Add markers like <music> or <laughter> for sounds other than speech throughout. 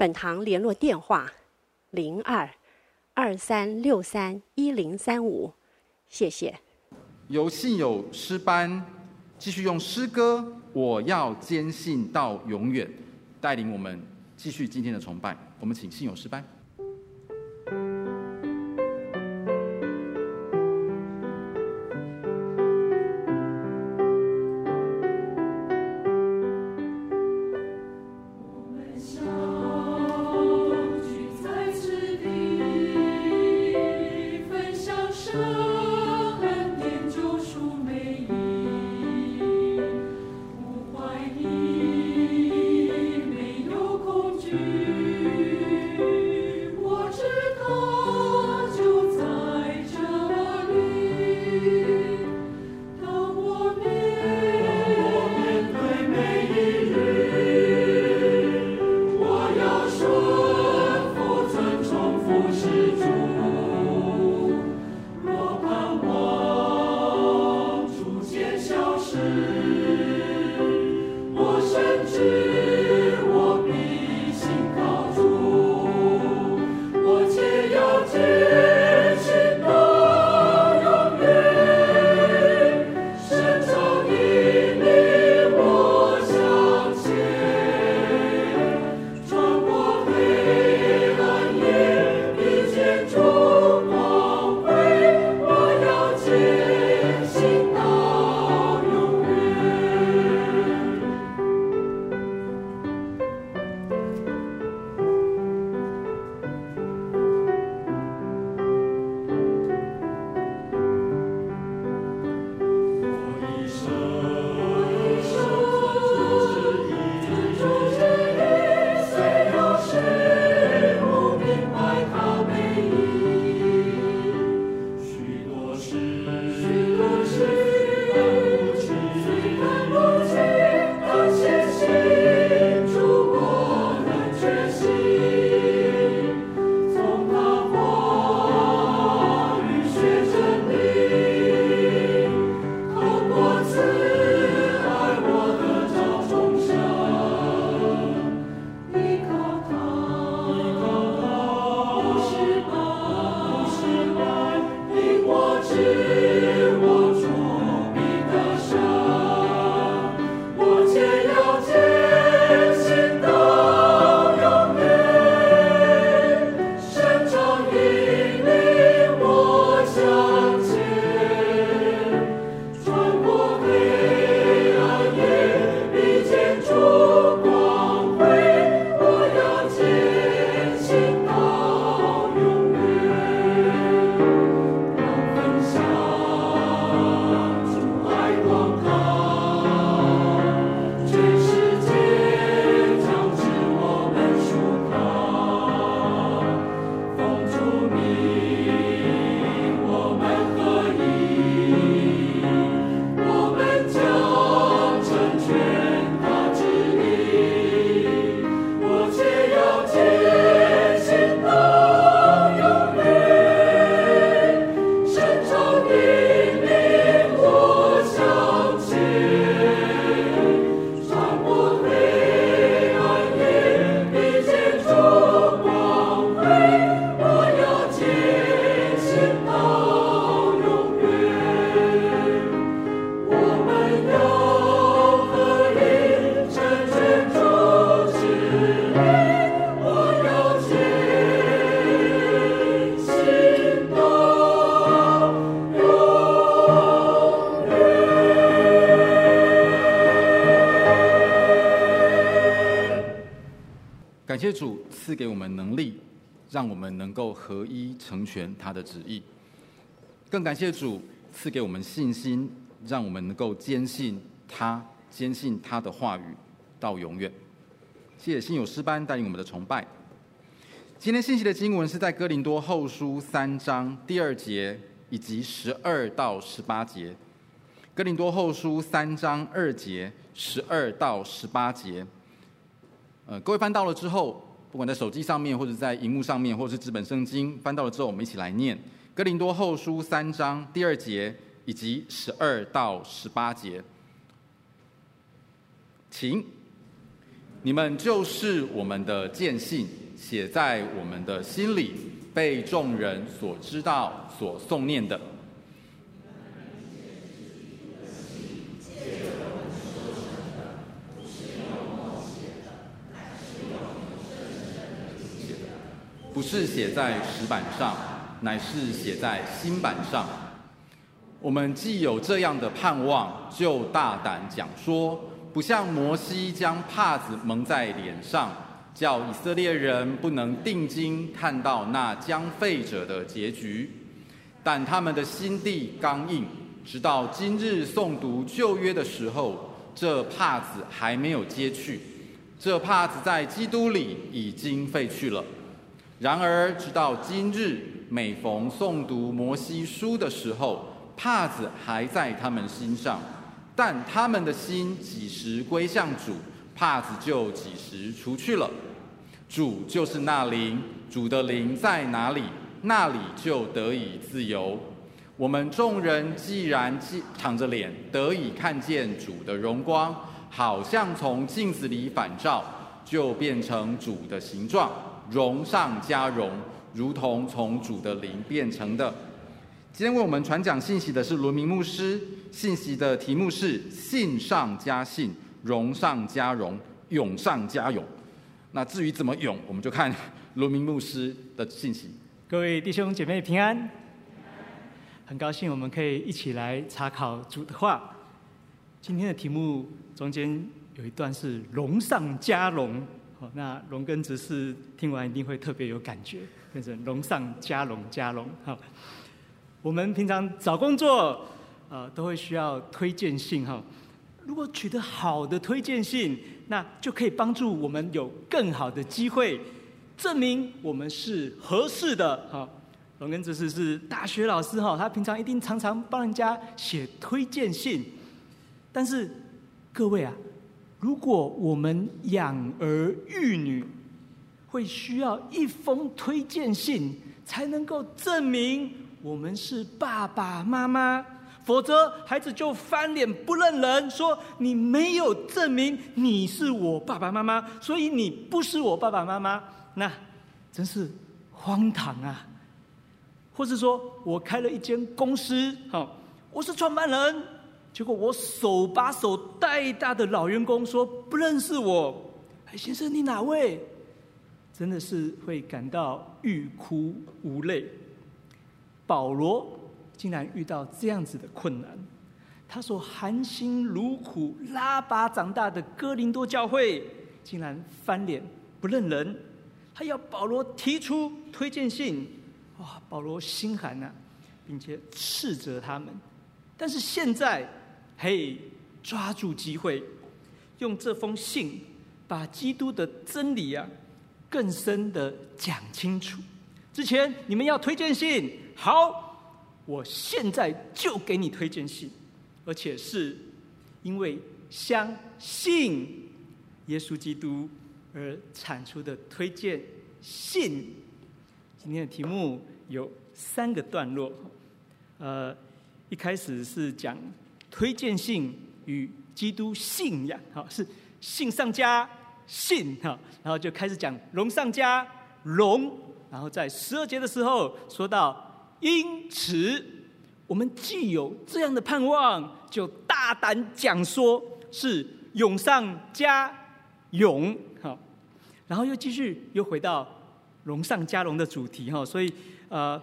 本堂联络电话：零二二三六三一零三五，谢谢。由信友诗班继续用诗歌《我要坚信到永远》带领我们继续今天的崇拜。我们请信友诗班。让我们能够合一成全他的旨意。更感谢主赐给我们信心，让我们能够坚信他，坚信他的话语到永远。谢谢信友诗班带领我们的崇拜。今天信息的经文是在哥林多后书三章第二节以及十二到十八节。哥林多后书三章二节、十二到十八节。呃，各位翻到了之后，不管在手机上面，或者在荧幕上面，或者是纸本圣经，翻到了之后，我们一起来念《哥林多后书》三章第二节以及十二到十八节。请，你们就是我们的见信，写在我们的心里，被众人所知道、所诵念的。不是写在石板上，乃是写在心板上。我们既有这样的盼望，就大胆讲说，不像摩西将帕子蒙在脸上，叫以色列人不能定睛看到那将废者的结局。但他们的心地刚硬，直到今日诵读旧约的时候，这帕子还没有揭去。这帕子在基督里已经废去了。然而，直到今日，每逢诵读摩西书的时候，帕子还在他们心上；但他们的心几时归向主，帕子就几时除去了。主就是那灵，主的灵在哪里，那里就得以自由。我们众人既然既敞着脸，得以看见主的荣光，好像从镜子里反照，就变成主的形状。荣上加荣，如同从主的灵变成的。今天为我们传讲信息的是罗明牧师，信息的题目是“信上加信，荣上加荣，勇上加勇”。那至于怎么勇，我们就看 <laughs> 罗明牧师的信息。各位弟兄姐妹平安，很高兴我们可以一起来查考主的话。今天的题目中间有一段是“荣上加荣”。那龙根执事听完一定会特别有感觉，变成龙上加龙加龙。好，我们平常找工作，呃，都会需要推荐信哈。如果取得好的推荐信，那就可以帮助我们有更好的机会，证明我们是合适的。哈，龙根执事是大学老师哈，他平常一定常常帮人家写推荐信。但是各位啊。如果我们养儿育女，会需要一封推荐信才能够证明我们是爸爸妈妈，否则孩子就翻脸不认人，说你没有证明你是我爸爸妈妈，所以你不是我爸爸妈妈，那真是荒唐啊！或是说我开了一间公司，好，我是创办人。结果我手把手带大的老员工说不认识我，哎，先生你哪位？真的是会感到欲哭无泪。保罗竟然遇到这样子的困难，他所含辛茹苦拉拔长大的哥林多教会，竟然翻脸不认人，他要保罗提出推荐信，哇，保罗心寒啊，并且斥责他们。但是现在。嘿，抓住机会，用这封信把基督的真理啊更深的讲清楚。之前你们要推荐信，好，我现在就给你推荐信，而且是因为相信耶稣基督而产出的推荐信。今天的题目有三个段落，呃，一开始是讲。推荐信与基督信仰，好，是信上加信哈，然后就开始讲荣上加荣，然后在十二节的时候说到，因此我们既有这样的盼望，就大胆讲说是勇上加勇，好，然后又继续又回到荣上加荣的主题哈，所以呃，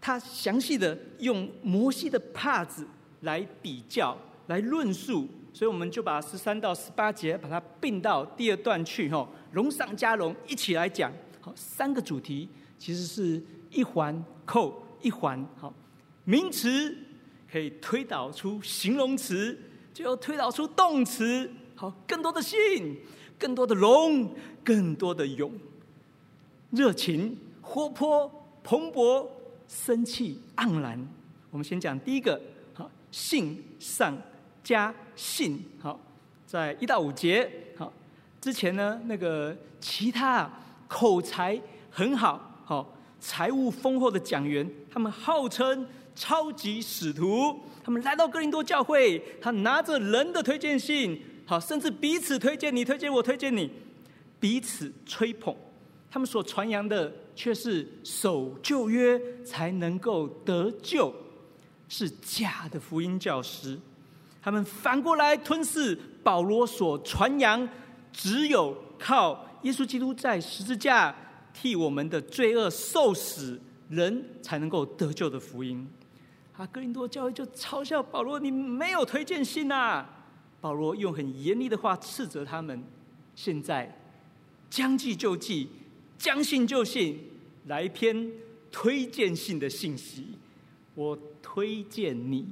他详细的用摩西的帕子。来比较，来论述，所以我们就把十三到十八节把它并到第二段去，哈，龙上加龙，一起来讲。好，三个主题其实是一环扣一环，好，名词可以推导出形容词，就要推导出动词，好，更多的信，更多的龙，更多的勇。热情、活泼、蓬勃、生气、盎然。我们先讲第一个，信上加信，好，在一到五节，好，之前呢，那个其他口才很好，好，财务丰厚的讲员，他们号称超级使徒，他们来到哥林多教会，他拿着人的推荐信，好，甚至彼此推荐，你推荐我，推荐你，彼此吹捧。他们所传扬的却是守旧约才能够得救，是假的福音教师。他们反过来吞噬保罗所传扬，只有靠耶稣基督在十字架替我们的罪恶受死，人才能够得救的福音。啊，哥林多教会就嘲笑保罗：“你没有推荐信呐！”保罗用很严厉的话斥责他们。现在将计就计。将信就信，来一篇推荐信的信息。我推荐你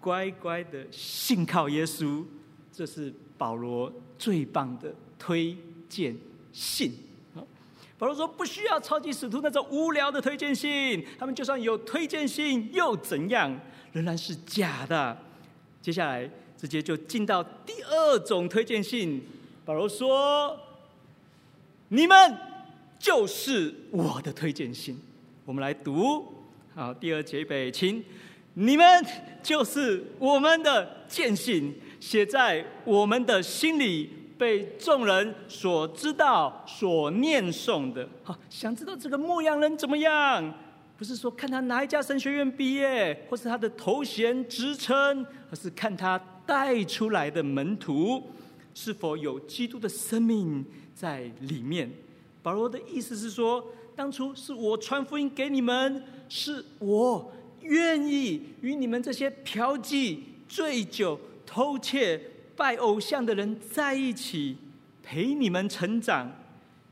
乖乖的信靠耶稣，这是保罗最棒的推荐信。保罗说不需要超级使徒那种无聊的推荐信，他们就算有推荐信又怎样，仍然是假的。接下来直接就进到第二种推荐信。保罗说：“你们。”就是我的推荐信，我们来读。好，第二节北，请你们就是我们的见信，写在我们的心里，被众人所知道、所念诵的。好，想知道这个牧羊人怎么样？不是说看他哪一家神学院毕业，或是他的头衔职称，而是看他带出来的门徒是否有基督的生命在里面。保罗的意思是说，当初是我传福音给你们，是我愿意与你们这些嫖妓、醉酒、偷窃、拜偶像的人在一起，陪你们成长。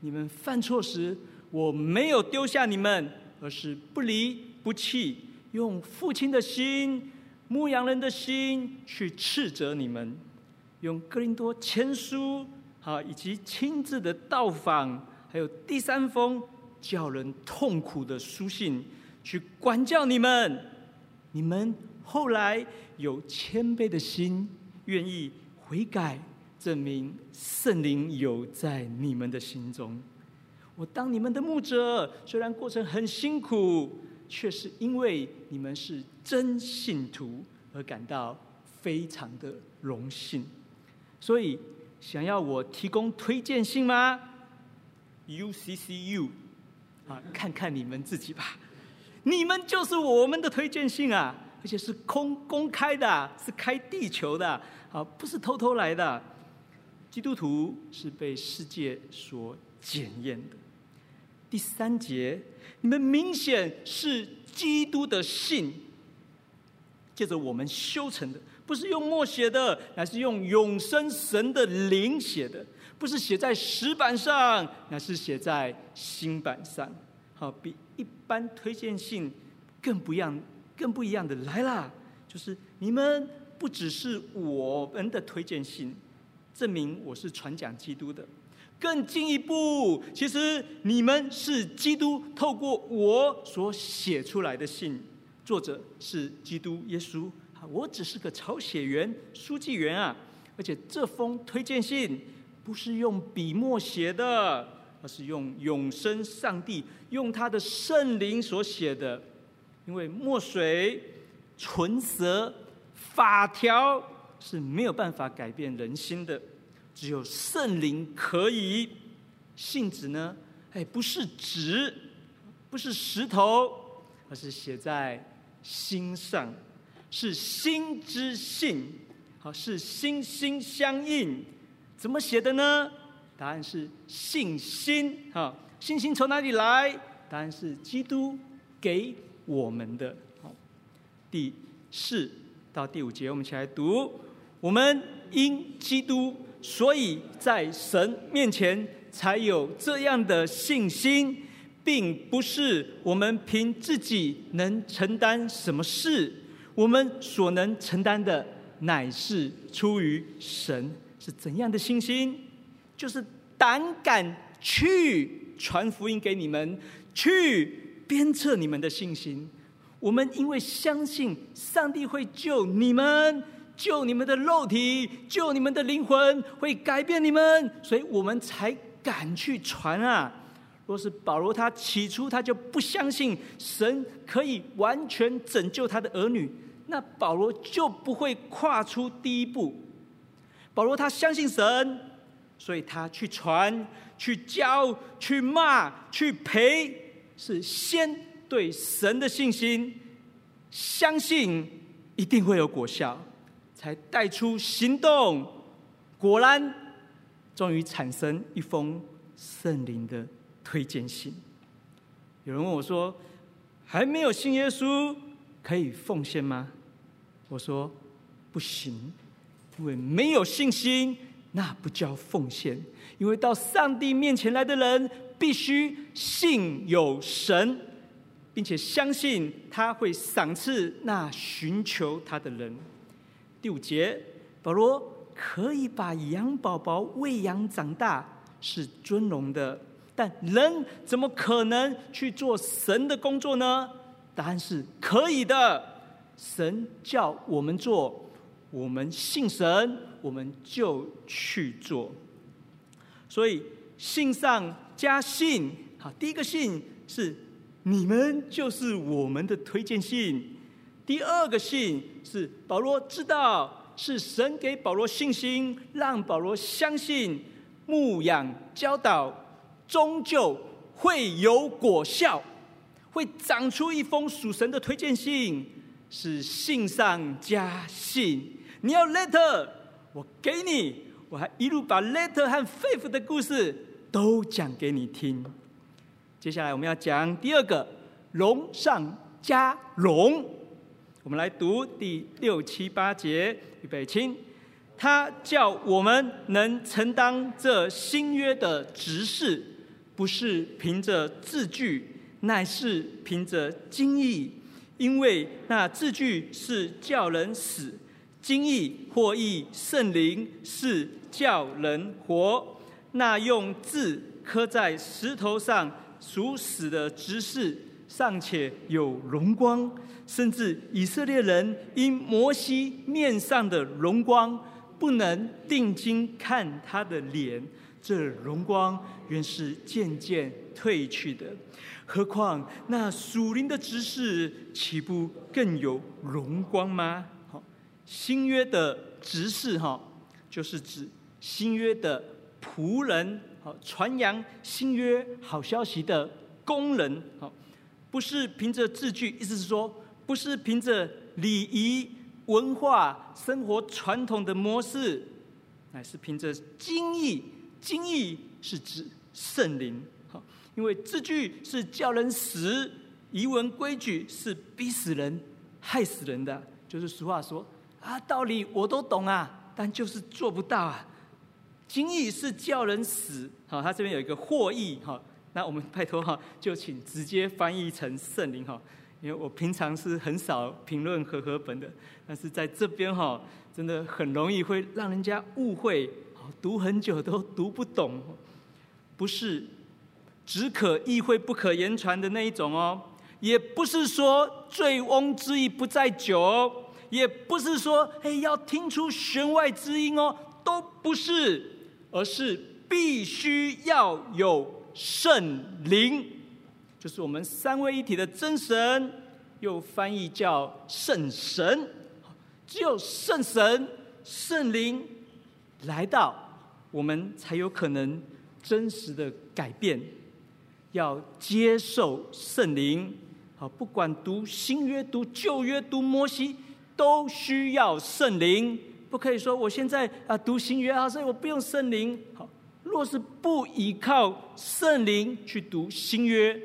你们犯错时，我没有丢下你们，而是不离不弃，用父亲的心、牧羊人的心去斥责你们，用哥林多前书好以及亲自的到访。还有第三封叫人痛苦的书信，去管教你们。你们后来有谦卑的心，愿意悔改，证明圣灵有在你们的心中。我当你们的牧者，虽然过程很辛苦，却是因为你们是真信徒而感到非常的荣幸。所以，想要我提供推荐信吗？UCCU，啊，看看你们自己吧，你们就是我们的推荐信啊，而且是公公开的，是开地球的，啊，不是偷偷来的。基督徒是被世界所检验的。第三节，你们明显是基督的信，借着我们修成的，不是用墨写的，乃是用永生神的灵写的。不是写在石板上，乃是写在心板上。好，比一般推荐信更不一样、更不一样的来啦。就是你们不只是我们的推荐信，证明我是传讲基督的。更进一步，其实你们是基督透过我所写出来的信，作者是基督耶稣。我只是个抄写员、书记员啊。而且这封推荐信。不是用笔墨写的，而是用永生上帝用他的圣灵所写的。因为墨水、唇舌、法条是没有办法改变人心的，只有圣灵可以。信纸呢？哎，不是纸，不是石头，而是写在心上，是心之信，好，是心心相印。怎么写的呢？答案是信心。哈，信心从哪里来？答案是基督给我们的。好，第四到第五节，我们一起来读：我们因基督，所以在神面前才有这样的信心，并不是我们凭自己能承担什么事，我们所能承担的，乃是出于神。是怎样的信心？就是胆敢去传福音给你们，去鞭策你们的信心。我们因为相信上帝会救你们，救你们的肉体，救你们的灵魂，会改变你们，所以我们才敢去传啊。若是保罗他起初他就不相信神可以完全拯救他的儿女，那保罗就不会跨出第一步。保罗他相信神，所以他去传、去教、去骂、去赔，是先对神的信心，相信一定会有果效，才带出行动。果然，终于产生一封圣灵的。推荐信，有人问我说：“还没有信耶稣，可以奉献吗？”我说：“不行，因为没有信心，那不叫奉献。因为到上帝面前来的人，必须信有神，并且相信他会赏赐那寻求他的人。”第五节，保罗可以把羊宝宝喂养长大，是尊荣的。但人怎么可能去做神的工作呢？答案是可以的。神叫我们做，我们信神，我们就去做。所以信上加信，好，第一个信是你们就是我们的推荐信。第二个信是保罗知道是神给保罗信心，让保罗相信牧养教导。终究会有果效，会长出一封属神的推荐信，是信上加信。你要 letter，我给你，我还一路把 letter 和 faith 的故事都讲给你听。接下来我们要讲第二个，龙上加龙。我们来读第六七八节，预备起。他叫我们能承担这新约的职事。不是凭着字句，乃是凭着经意。因为那字句是叫人死，经意或译圣灵是叫人活。那用字刻在石头上属死的执事，尚且有荣光，甚至以色列人因摩西面上的荣光，不能定睛看他的脸。这荣光原是渐渐褪去的，何况那属灵的执事，岂不更有荣光吗？好，新约的执事哈，就是指新约的仆人，好，传扬新约好消息的工人，好，不是凭着字句，意思是说，不是凭着礼仪、文化、生活传统的模式，乃是凭着经意。经义是指圣灵，好，因为字句是叫人死，仪文规矩是逼死人、害死人的。就是俗话说啊，道理我都懂啊，但就是做不到啊。经义是叫人死，好，他这边有一个获益，哈，那我们拜托哈，就请直接翻译成圣灵，哈，因为我平常是很少评论和合本的，但是在这边哈，真的很容易会让人家误会。读很久都读不懂，不是只可意会不可言传的那一种哦，也不是说醉翁之意不在酒，也不是说哎要听出弦外之音哦，都不是，而是必须要有圣灵，就是我们三位一体的真神，又翻译叫圣神，只有圣神、圣灵来到。我们才有可能真实的改变，要接受圣灵。好，不管读新约、读旧约、读摩西，都需要圣灵。不可以说我现在啊读新约啊，所以我不用圣灵。好，若是不依靠圣灵去读新约，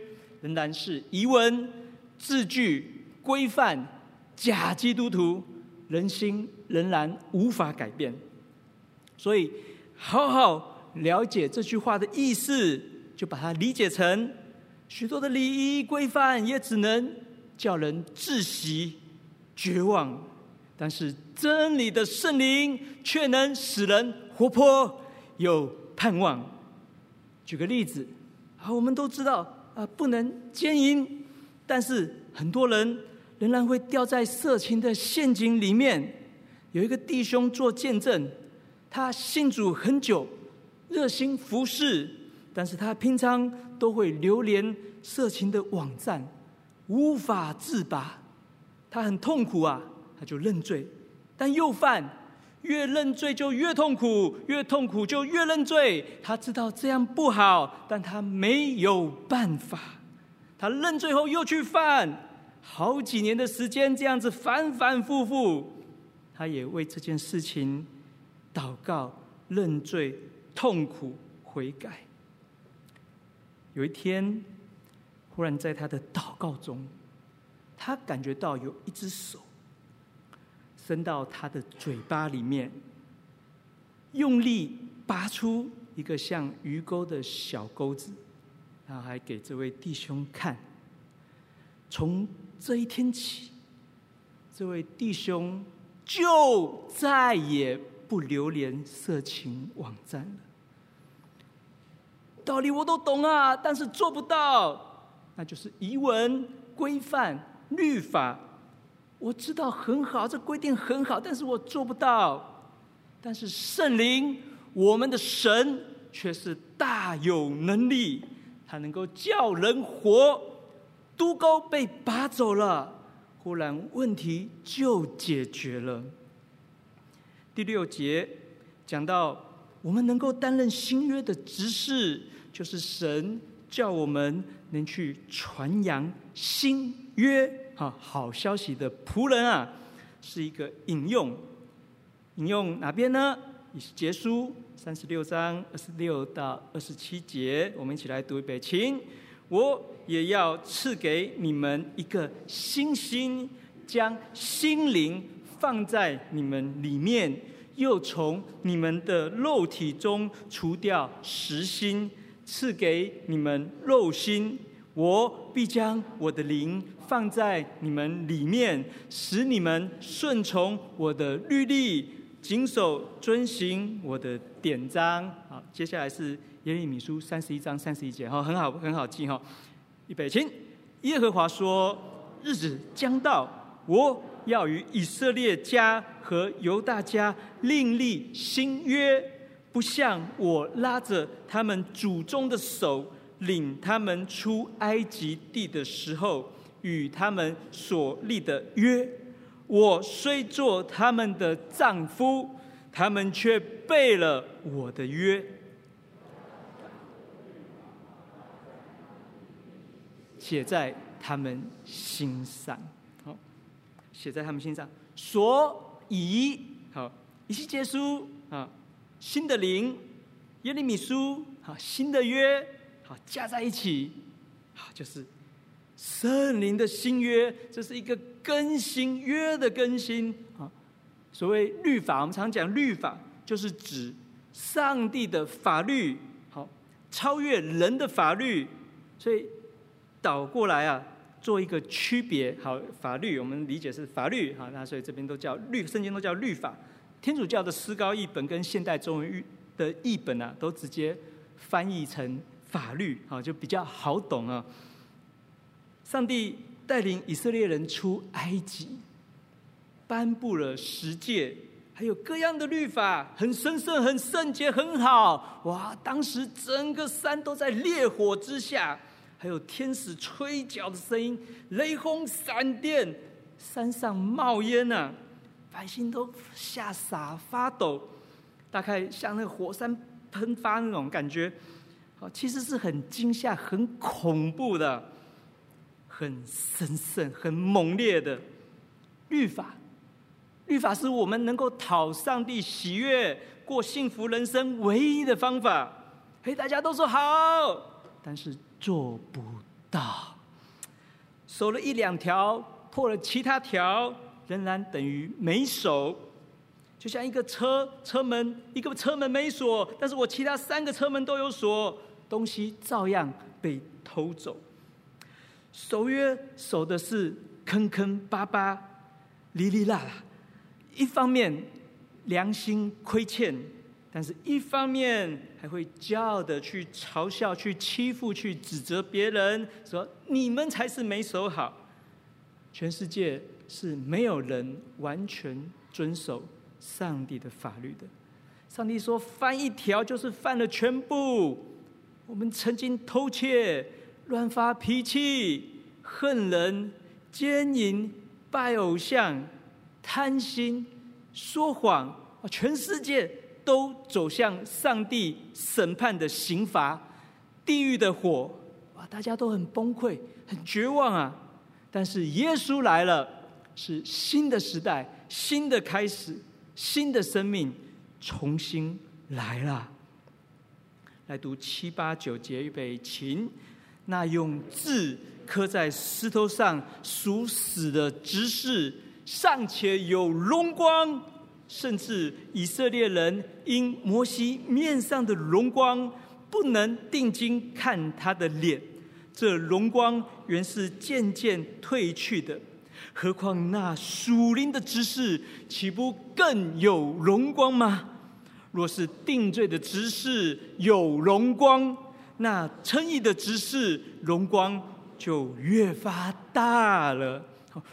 仍然是仪文字句规范假基督徒，人心仍然无法改变。所以。好好了解这句话的意思，就把它理解成许多的礼仪规范，也只能叫人窒息、绝望；但是真理的圣灵却能使人活泼、有盼望。举个例子，啊，我们都知道啊，不能奸淫，但是很多人仍然会掉在色情的陷阱里面。有一个弟兄做见证，他信主很久，热心服侍，但是他平常都会流连色情的网站，无法自拔，他很痛苦啊，他就认罪，但又犯。越认罪就越痛苦，越痛苦就越认罪。他知道这样不好，但他没有办法。他认罪后又去犯，好几年的时间这样子反反复复。他也为这件事情祷告、认罪、痛苦、悔改。有一天，忽然在他的祷告中，他感觉到有一只手。伸到他的嘴巴里面，用力拔出一个像鱼钩的小钩子，然后还给这位弟兄看。从这一天起，这位弟兄就再也不流连色情网站了。道理我都懂啊，但是做不到，那就是仪文、规范、律法。我知道很好，这规定很好，但是我做不到。但是圣灵，我们的神却是大有能力，他能够叫人活。督钩被拔走了，忽然问题就解决了。第六节讲到，我们能够担任新约的执事，就是神叫我们能去传扬新约。好，好消息的仆人啊，是一个引用，引用哪边呢？以结书三十六章二十六到二十七节，我们一起来读一遍，请。我也要赐给你们一个新心，将心灵放在你们里面，又从你们的肉体中除掉实心，赐给你们肉心。我必将我的灵放在你们里面，使你们顺从我的律例，谨守遵行我的典章。好，接下来是耶利米书三十一章三十一节，哈，很好，很好记哈。预备，请。耶和华说：日子将到，我要与以色列家和犹大家另立新约，不像我拉着他们祖宗的手。领他们出埃及地的时候，与他们所立的约，我虽做他们的丈夫，他们却背了我的约，写在他们心上。好，写在他们心上。所以，好，以西结书啊，新的灵，耶利米书，啊，新的约。好，加在一起，啊，就是圣灵的新约，这是一个更新约的更新啊。所谓律法，我们常讲律法，就是指上帝的法律，好，超越人的法律。所以倒过来啊，做一个区别。好，法律我们理解是法律，好，那所以这边都叫律，圣经都叫律法。天主教的诗高译本跟现代中文的译本啊，都直接翻译成。法律啊，就比较好懂啊。上帝带领以色列人出埃及，颁布了十诫，还有各样的律法，很神圣、很圣洁、很好。哇！当时整个山都在烈火之下，还有天使吹角的声音，雷轰闪电，山上冒烟呐、啊，百姓都吓傻发抖，大概像那个火山喷发那种感觉。其实是很惊吓、很恐怖的，很神圣、很猛烈的律法。律法是我们能够讨上帝喜悦、过幸福人生唯一的方法。嘿，大家都说好，但是做不到。守了一两条，破了其他条，仍然等于没守。就像一个车车门，一个车门没锁，但是我其他三个车门都有锁。东西照样被偷走，守约守的是坑坑巴巴、哩哩啦啦。一方面良心亏欠，但是一方面还会骄傲的去嘲笑、去欺负、去指责别人，说你们才是没守好。全世界是没有人完全遵守上帝的法律的。上帝说犯一条就是犯了全部。我们曾经偷窃、乱发脾气、恨人、奸淫、拜偶像、贪心、说谎，全世界。都走向上帝审判的刑罚，地狱的火，哇！大家都很崩溃，很绝望啊。但是耶稣来了，是新的时代，新的开始，新的生命重新来了。来读七八九节，预备，请。那用字刻在石头上属死的执事，尚且有荣光。甚至以色列人因摩西面上的荣光，不能定睛看他的脸，这荣光原是渐渐褪去的。何况那属灵的执事，岂不更有荣光吗？若是定罪的执事有荣光，那称义的执事荣光就越发大了。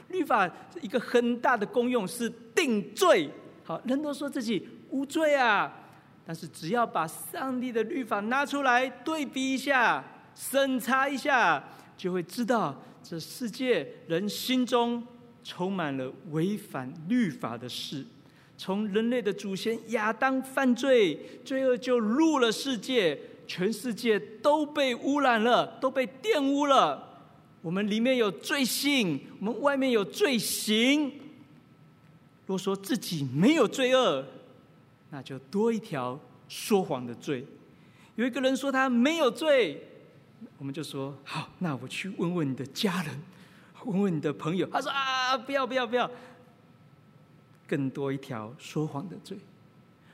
律法一个很大的功用是定罪。好，人都说自己无罪啊，但是只要把上帝的律法拿出来对比一下、审查一下，就会知道这世界人心中充满了违反律法的事。从人类的祖先亚当犯罪，罪恶就入了世界，全世界都被污染了，都被玷污了。我们里面有罪性，我们外面有罪行。若说自己没有罪恶，那就多一条说谎的罪。有一个人说他没有罪，我们就说好，那我去问问你的家人，问问你的朋友。他说啊，不要不要不要，更多一条说谎的罪。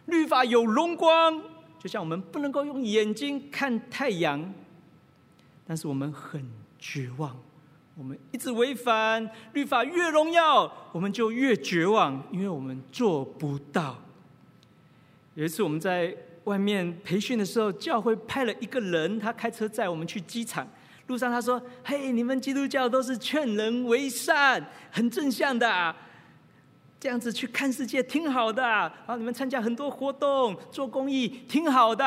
律法有荣光，就像我们不能够用眼睛看太阳，但是我们很绝望。我们一直违反律法，越荣耀，我们就越绝望，因为我们做不到。有一次我们在外面培训的时候，教会派了一个人，他开车载我们去机场。路上他说：“嘿，你们基督教都是劝人为善，很正向的，啊这样子去看世界挺好的。然后你们参加很多活动，做公益挺好的。”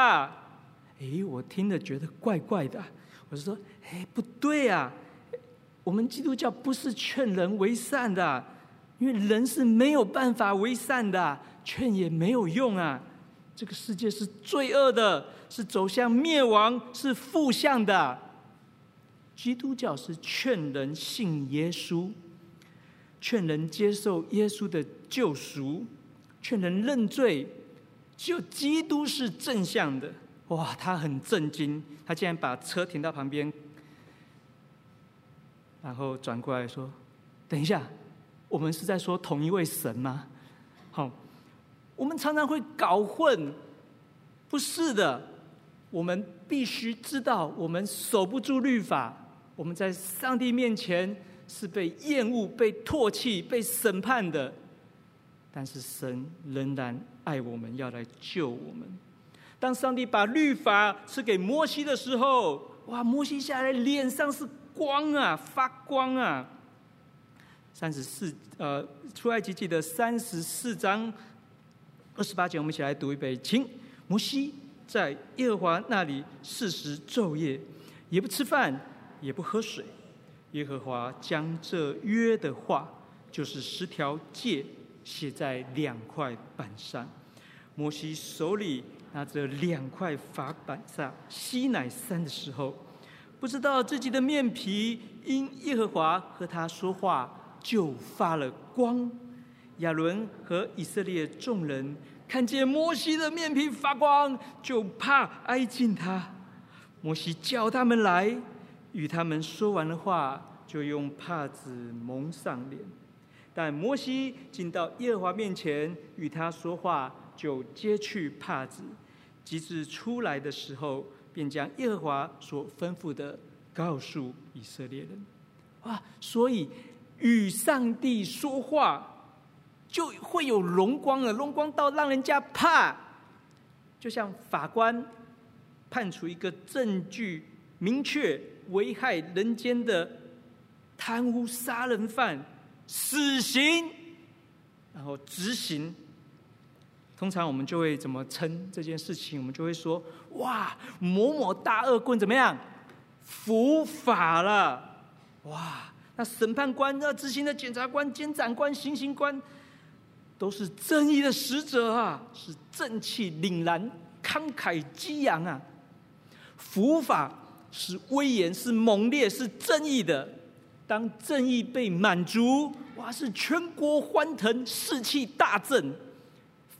哎，我听了觉得怪怪的，我就说：“哎，不对啊。”我们基督教不是劝人为善的，因为人是没有办法为善的，劝也没有用啊。这个世界是罪恶的，是走向灭亡，是负向的。基督教是劝人信耶稣，劝人接受耶稣的救赎，劝人认罪。就基督是正向的，哇，他很震惊，他竟然把车停到旁边。然后转过来说：“等一下，我们是在说同一位神吗？”好，我们常常会搞混，不是的。我们必须知道，我们守不住律法，我们在上帝面前是被厌恶、被唾弃、被审判的。但是神仍然爱我们，要来救我们。当上帝把律法赐给摩西的时候，哇！摩西下来脸上是。光啊，发光啊！三十四，呃，出埃及记的三十四章二十八节，我们一起来读一遍。请摩西在耶和华那里四十昼夜，也不吃饭，也不喝水。耶和华将这约的话，就是十条诫，写在两块板上。摩西手里拿着两块法板上西乃山的时候。不知道自己的面皮因耶和华和他说话就发了光。亚伦和以色列众人看见摩西的面皮发光，就怕挨近他。摩西叫他们来，与他们说完了话，就用帕子蒙上脸。但摩西进到耶和华面前与他说话，就揭去帕子。及至出来的时候。便将耶和华所吩咐的告诉以色列人。哇！所以与上帝说话就会有荣光了，荣光到让人家怕。就像法官判处一个证据明确、危害人间的贪污杀人犯死刑，然后执行。通常我们就会怎么称这件事情？我们就会说：哇，某某大恶棍怎么样？伏法了！哇，那审判官、那执行的检察官、监斩官、行刑官，都是正义的使者啊，是正气凛然、慷慨激昂啊！伏法是威严、是猛烈、是正义的。当正义被满足，哇，是全国欢腾，士气大振。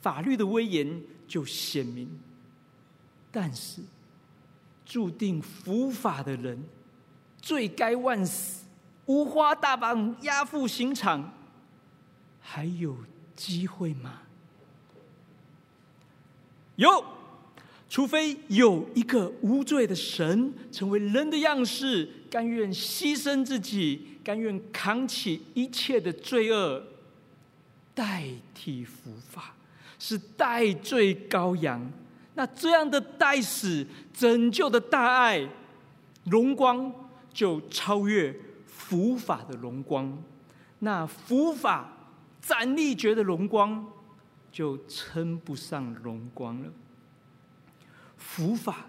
法律的威严就显明，但是注定伏法的人，罪该万死，五花大绑押赴刑场，还有机会吗？有，除非有一个无罪的神成为人的样式，甘愿牺牲自己，甘愿扛起一切的罪恶，代替伏法。是代罪羔羊，那这样的代死拯救的大爱荣光，就超越佛法的荣光，那佛法斩立决的荣光，就称不上荣光了。佛法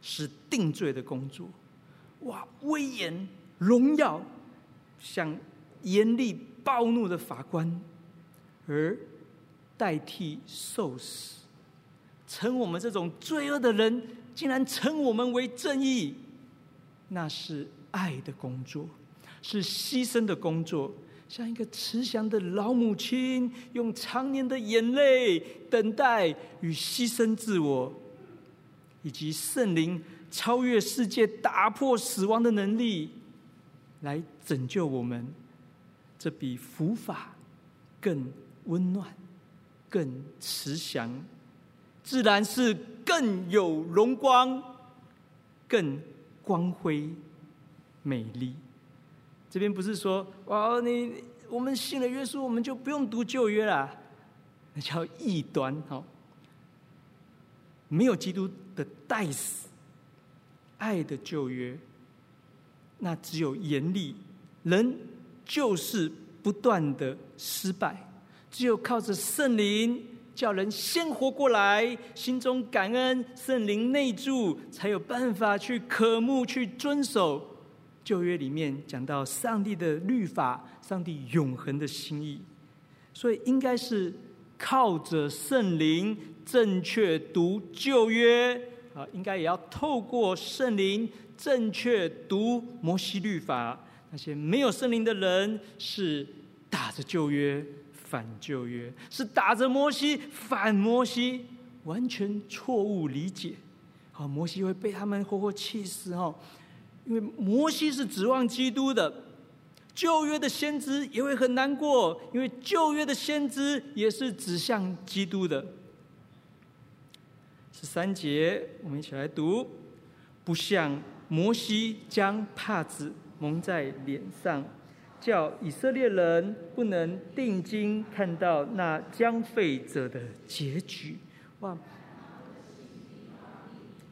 是定罪的工作，哇，威严荣耀，像严厉暴怒的法官，而。代替受死，称我们这种罪恶的人，竟然称我们为正义，那是爱的工作，是牺牲的工作，像一个慈祥的老母亲，用常年的眼泪等待与牺牲自我，以及圣灵超越世界、打破死亡的能力，来拯救我们，这比伏法更温暖。更慈祥，自然是更有荣光、更光辉、美丽。这边不是说哇，你我们信了耶稣，我们就不用读旧约了，那叫异端。哦，没有基督的代死、爱的旧约，那只有严厉，人就是不断的失败。只有靠着圣灵，叫人先活过来，心中感恩，圣灵内住，才有办法去渴慕、去遵守旧约里面讲到上帝的律法、上帝永恒的心意。所以，应该是靠着圣灵正确读旧约啊，应该也要透过圣灵正确读摩西律法。那些没有圣灵的人，是打着旧约。反旧约是打着摩西反摩西，完全错误理解。好，摩西会被他们活活气死哦，因为摩西是指望基督的，旧约的先知也会很难过，因为旧约的先知也是指向基督的。十三节，我们一起来读：不像摩西将帕子蒙在脸上。叫以色列人不能定睛看到那将废者的结局，哇！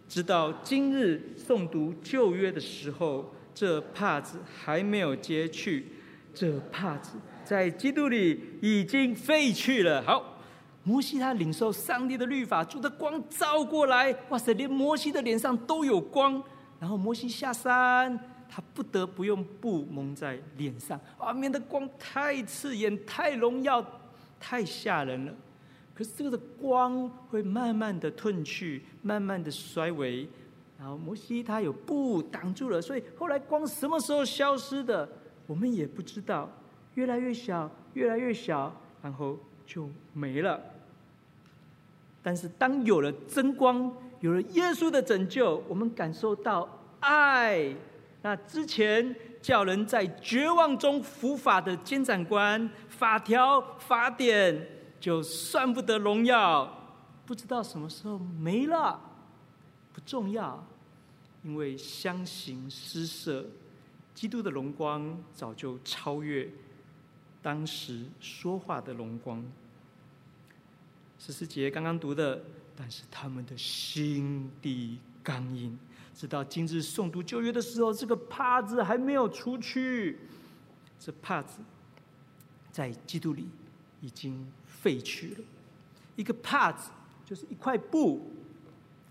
直到今日诵读旧约的时候，这帕子还没有揭去，这帕子在基督里已经废去了。好，摩西他领受上帝的律法，主的光照过来，哇塞，连摩西的脸上都有光。然后摩西下山。他不得不用布蒙在脸上，啊，免得光太刺眼、太荣耀、太吓人了。可是这个的光会慢慢的褪去，慢慢的衰微，然后摩西他有布挡住了，所以后来光什么时候消失的，我们也不知道，越来越小，越来越小，然后就没了。但是当有了真光，有了耶稣的拯救，我们感受到爱。那之前叫人在绝望中伏法的监斩官、法条、法典，就算不得荣耀，不知道什么时候没了，不重要，因为相形失色，基督的荣光早就超越当时说话的荣光。十四节刚刚读的，但是他们的心地刚硬。直到今日诵读旧约的时候，这个帕子还没有除去。这帕子在基督里已经废去了。一个帕子就是一块布，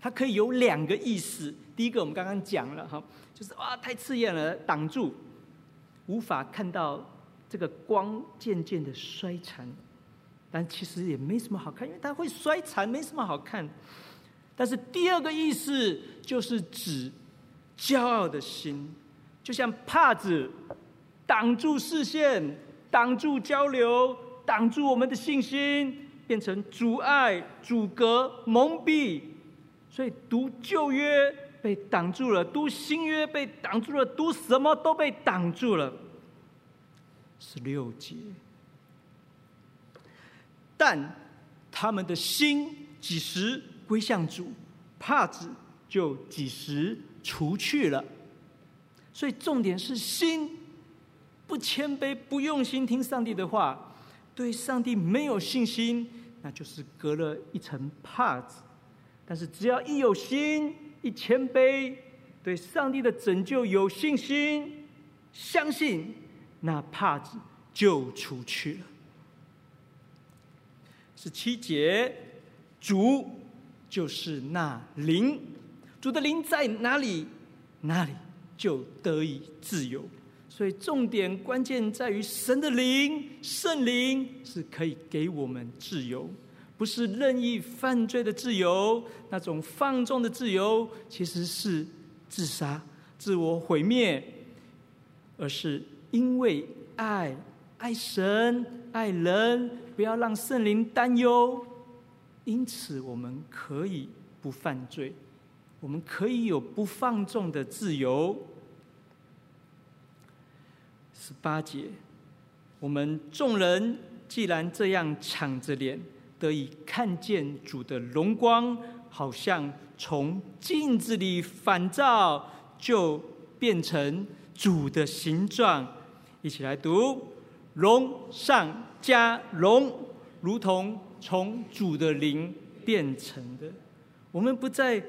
它可以有两个意思。第一个我们刚刚讲了哈，就是哇太刺眼了，挡住，无法看到这个光渐渐的衰残。但其实也没什么好看，因为它会衰残，没什么好看。但是第二个意思就是指骄傲的心，就像帕子挡住视线、挡住交流、挡住我们的信心，变成阻碍、阻隔、蒙蔽。所以读旧约被挡住了，读新约被挡住了，读什么都被挡住了。十六节。但他们的心几时归向主，帕子就几时除去了。所以重点是心不谦卑、不用心听上帝的话，对上帝没有信心，那就是隔了一层帕子。但是只要一有心、一谦卑，对上帝的拯救有信心，相信那帕子就除去了。十七节，主就是那灵，主的灵在哪里，哪里就得以自由。所以重点关键在于神的灵，圣灵是可以给我们自由，不是任意犯罪的自由，那种放纵的自由其实是自杀、自我毁灭，而是因为爱，爱神，爱人。不要让圣灵担忧，因此我们可以不犯罪，我们可以有不放纵的自由。十八节，我们众人既然这样敞着脸，得以看见主的荣光，好像从镜子里反照，就变成主的形状。一起来读。荣上加荣，如同从主的灵变成的。我们不再，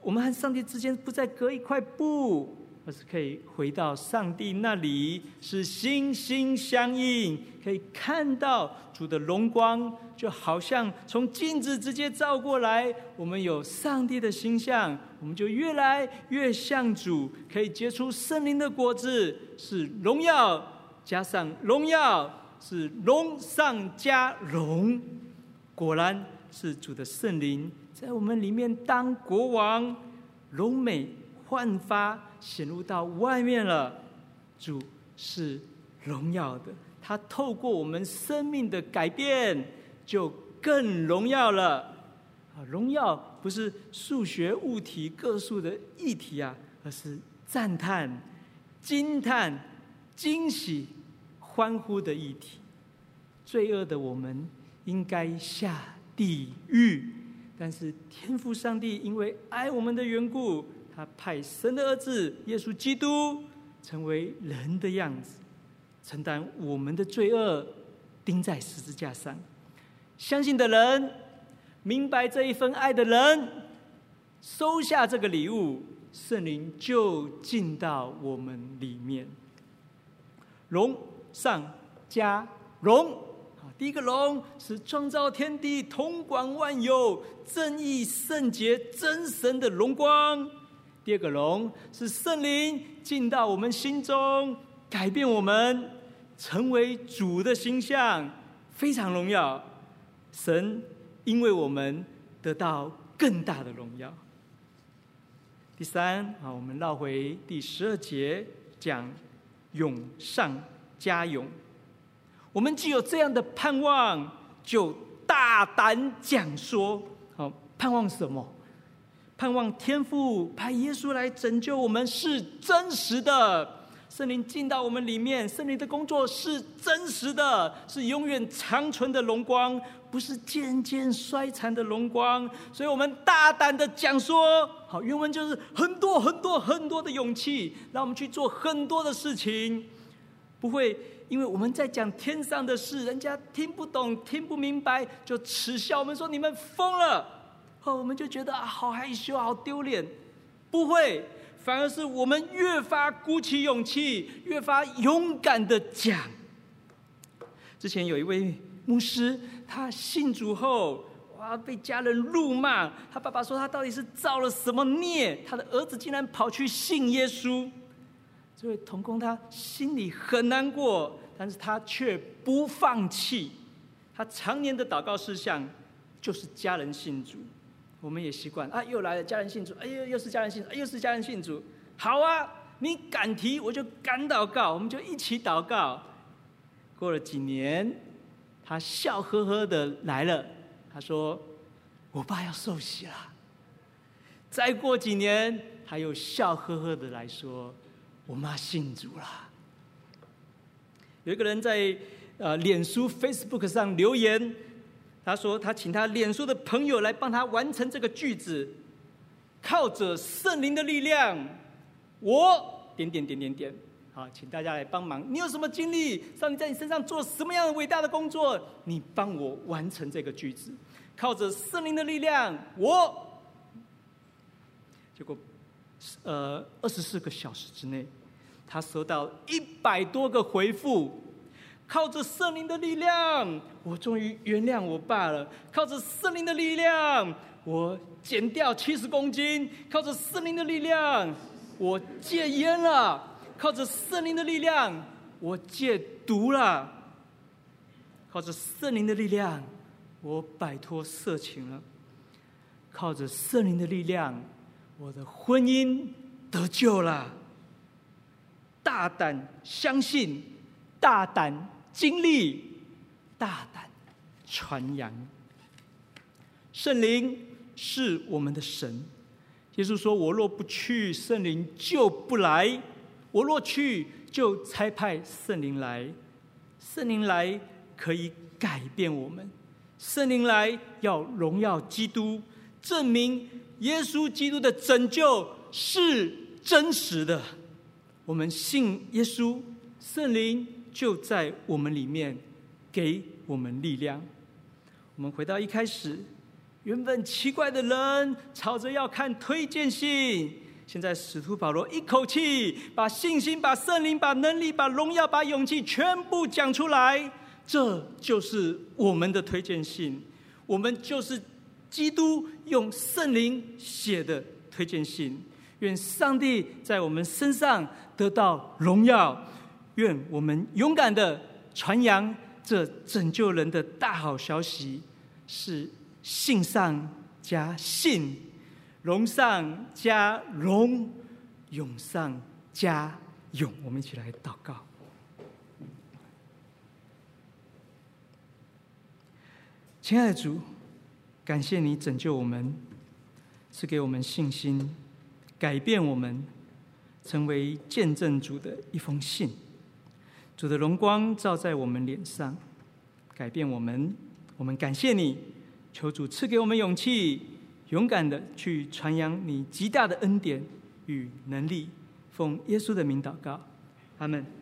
我们和上帝之间不再隔一块布，而是可以回到上帝那里，是心心相印，可以看到主的荣光，就好像从镜子直接照过来。我们有上帝的形象，我们就越来越像主，可以结出圣灵的果子，是荣耀。加上荣耀是荣上加荣，果然是主的圣灵在我们里面当国王，荣美焕发显露到外面了。主是荣耀的，他透过我们生命的改变，就更荣耀了。啊，荣耀不是数学物体个数的议题啊，而是赞叹、惊叹。惊喜、欢呼的议题，罪恶的我们应该下地狱，但是天父上帝因为爱我们的缘故，他派神的儿子耶稣基督成为人的样子，承担我们的罪恶，钉在十字架上。相信的人，明白这一份爱的人，收下这个礼物，圣灵就进到我们里面。荣上加荣，啊，第一个荣是创造天地、统管万有、正义、圣洁、真神的荣光；第二个荣是圣灵进到我们心中，改变我们，成为主的形象，非常荣耀。神因为我们得到更大的荣耀。第三，啊，我们绕回第十二节讲。勇上加勇，我们既有这样的盼望，就大胆讲说。好，盼望什么？盼望天父派耶稣来拯救我们是真实的。圣灵进到我们里面，圣灵的工作是真实的，是永远长存的荣光，不是渐渐衰残的荣光。所以我们大胆的讲说，好，原文就是很多很多很多的勇气，让我们去做很多的事情，不会因为我们在讲天上的事，人家听不懂、听不明白，就耻笑我们说你们疯了。哦，我们就觉得啊，好害羞，好丢脸。不会，反而是我们越发鼓起勇气，越发勇敢的讲。之前有一位牧师，他信主后，哇，被家人辱骂，他爸爸说他到底是造了什么孽，他的儿子竟然跑去信耶稣。这位童工他心里很难过，但是他却不放弃。他常年的祷告事项就是家人信主。我们也习惯啊，又来了家人信主，哎呦，又是家人信，哎，又是家人信主。好啊，你敢提，我就敢祷告，我们就一起祷告。过了几年，他笑呵呵的来了，他说：“我爸要受洗了。”再过几年，他又笑呵呵的来说。我妈信主了。有一个人在呃脸书 Facebook 上留言，他说他请他脸书的朋友来帮他完成这个句子，靠着圣灵的力量，我点点点点点，好，请大家来帮忙。你有什么经历？上帝在你身上做什么样的伟大的工作？你帮我完成这个句子，靠着圣灵的力量，我。结果。呃，二十四个小时之内，他收到一百多个回复。靠着圣灵的力量，我终于原谅我爸了。靠着圣灵的力量，我减掉七十公斤。靠着圣灵的力量，我戒烟了。靠着圣灵的力量，我戒毒了。靠着圣灵的力量，我摆脱色情了。靠着圣灵的力量。我的婚姻得救了，大胆相信，大胆经历，大胆传扬。圣灵是我们的神。耶稣说：“我若不去，圣灵就不来；我若去，就差派圣灵来。圣灵来可以改变我们，圣灵来要荣耀基督，证明。”耶稣基督的拯救是真实的，我们信耶稣，圣灵就在我们里面，给我们力量。我们回到一开始，原本奇怪的人吵着要看推荐信，现在使徒保罗一口气把信心、把圣灵、把能力、把荣耀、把勇气全部讲出来，这就是我们的推荐信，我们就是。基督用圣灵写的推荐信，愿上帝在我们身上得到荣耀，愿我们勇敢的传扬这拯救人的大好消息，是信上加信，荣上加荣，勇上加勇。我们一起来祷告，亲爱的主。感谢你拯救我们，赐给我们信心，改变我们，成为见证主的一封信。主的荣光照在我们脸上，改变我们。我们感谢你，求主赐给我们勇气，勇敢的去传扬你极大的恩典与能力。奉耶稣的名祷告，阿门。